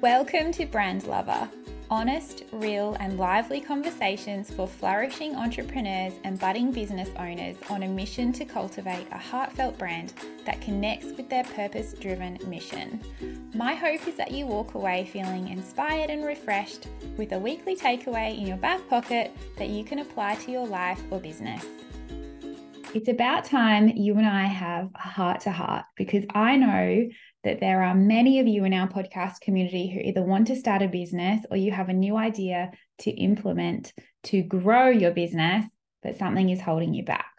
Welcome to Brand Lover, honest, real, and lively conversations for flourishing entrepreneurs and budding business owners on a mission to cultivate a heartfelt brand that connects with their purpose driven mission. My hope is that you walk away feeling inspired and refreshed with a weekly takeaway in your back pocket that you can apply to your life or business. It's about time you and I have a heart to heart because I know that there are many of you in our podcast community who either want to start a business or you have a new idea to implement to grow your business, but something is holding you back.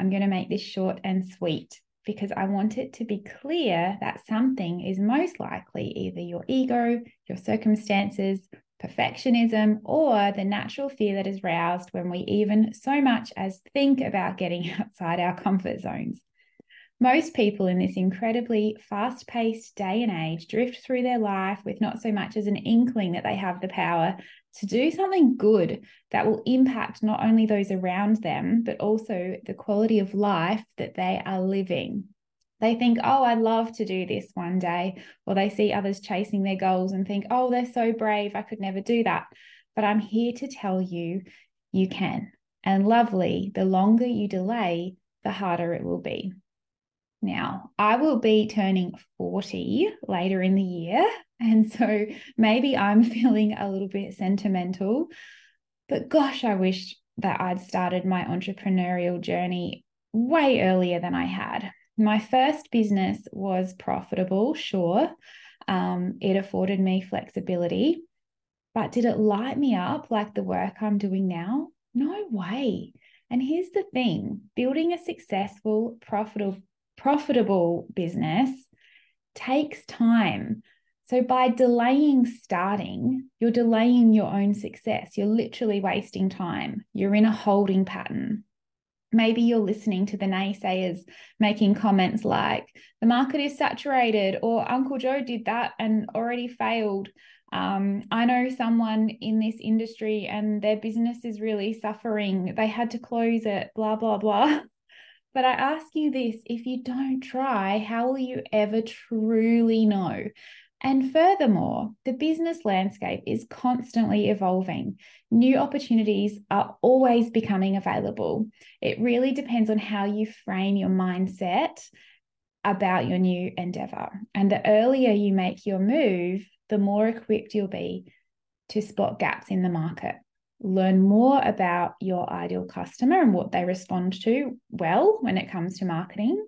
I'm going to make this short and sweet because I want it to be clear that something is most likely either your ego, your circumstances, perfectionism, or the natural fear that is roused when we even so much as think about getting outside our comfort zones. Most people in this incredibly fast paced day and age drift through their life with not so much as an inkling that they have the power to do something good that will impact not only those around them, but also the quality of life that they are living. They think, oh, I'd love to do this one day. Or they see others chasing their goals and think, oh, they're so brave. I could never do that. But I'm here to tell you, you can. And lovely, the longer you delay, the harder it will be now. I will be turning 40 later in the year. And so maybe I'm feeling a little bit sentimental. But gosh, I wish that I'd started my entrepreneurial journey way earlier than I had. My first business was profitable, sure. Um, it afforded me flexibility. But did it light me up like the work I'm doing now? No way. And here's the thing building a successful, profitable profitable business takes time. So, by delaying starting, you're delaying your own success. You're literally wasting time. You're in a holding pattern. Maybe you're listening to the naysayers making comments like, the market is saturated, or Uncle Joe did that and already failed. Um, I know someone in this industry and their business is really suffering. They had to close it, blah, blah, blah. But I ask you this if you don't try, how will you ever truly know? And furthermore, the business landscape is constantly evolving. New opportunities are always becoming available. It really depends on how you frame your mindset about your new endeavor. And the earlier you make your move, the more equipped you'll be to spot gaps in the market learn more about your ideal customer and what they respond to well when it comes to marketing.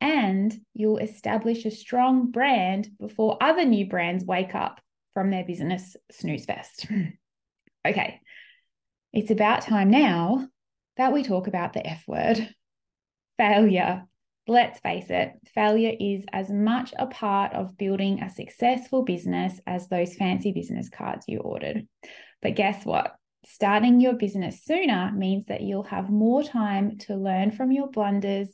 And you'll establish a strong brand before other new brands wake up from their business snooze fest. okay, it's about time now that we talk about the F word failure. Let's face it, failure is as much a part of building a successful business as those fancy business cards you ordered. But guess what? Starting your business sooner means that you'll have more time to learn from your blunders,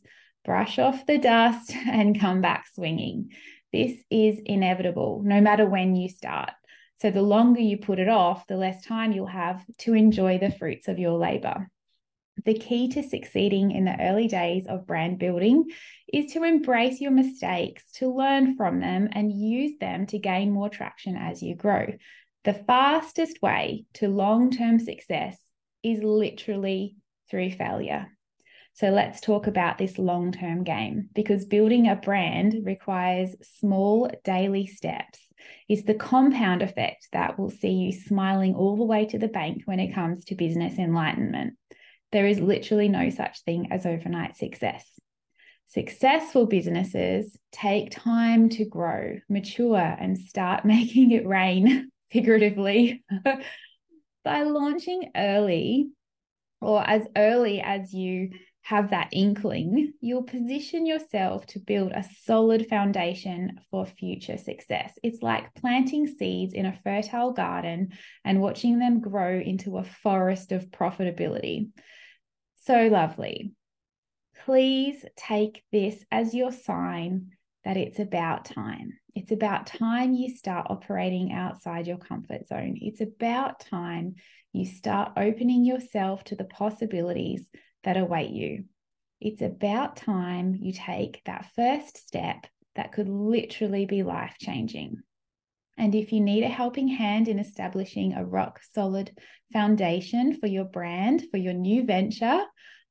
brush off the dust, and come back swinging. This is inevitable, no matter when you start. So, the longer you put it off, the less time you'll have to enjoy the fruits of your labor. The key to succeeding in the early days of brand building is to embrace your mistakes, to learn from them, and use them to gain more traction as you grow. The fastest way to long term success is literally through failure. So let's talk about this long term game because building a brand requires small daily steps. It's the compound effect that will see you smiling all the way to the bank when it comes to business enlightenment. There is literally no such thing as overnight success. Successful businesses take time to grow, mature, and start making it rain figuratively, by launching early or as early as you have that inkling, you'll position yourself to build a solid foundation for future success. It's like planting seeds in a fertile garden and watching them grow into a forest of profitability. So lovely. Please take this as your sign that it's about time. It's about time you start operating outside your comfort zone. It's about time you start opening yourself to the possibilities that await you. It's about time you take that first step that could literally be life changing. And if you need a helping hand in establishing a rock solid foundation for your brand, for your new venture,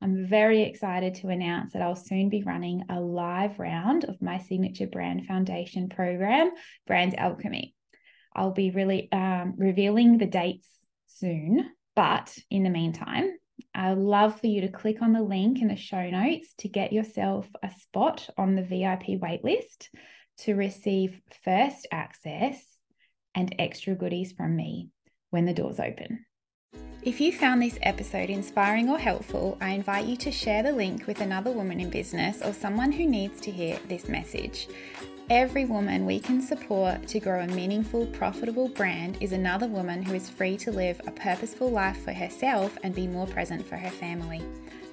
I'm very excited to announce that I'll soon be running a live round of my signature brand foundation program, Brand Alchemy. I'll be really um, revealing the dates soon, but in the meantime, I'd love for you to click on the link in the show notes to get yourself a spot on the VIP waitlist to receive first access and extra goodies from me when the doors open. If you found this episode inspiring or helpful, I invite you to share the link with another woman in business or someone who needs to hear this message. Every woman we can support to grow a meaningful, profitable brand is another woman who is free to live a purposeful life for herself and be more present for her family.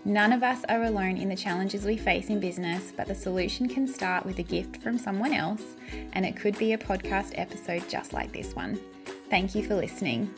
None of us are alone in the challenges we face in business, but the solution can start with a gift from someone else, and it could be a podcast episode just like this one. Thank you for listening.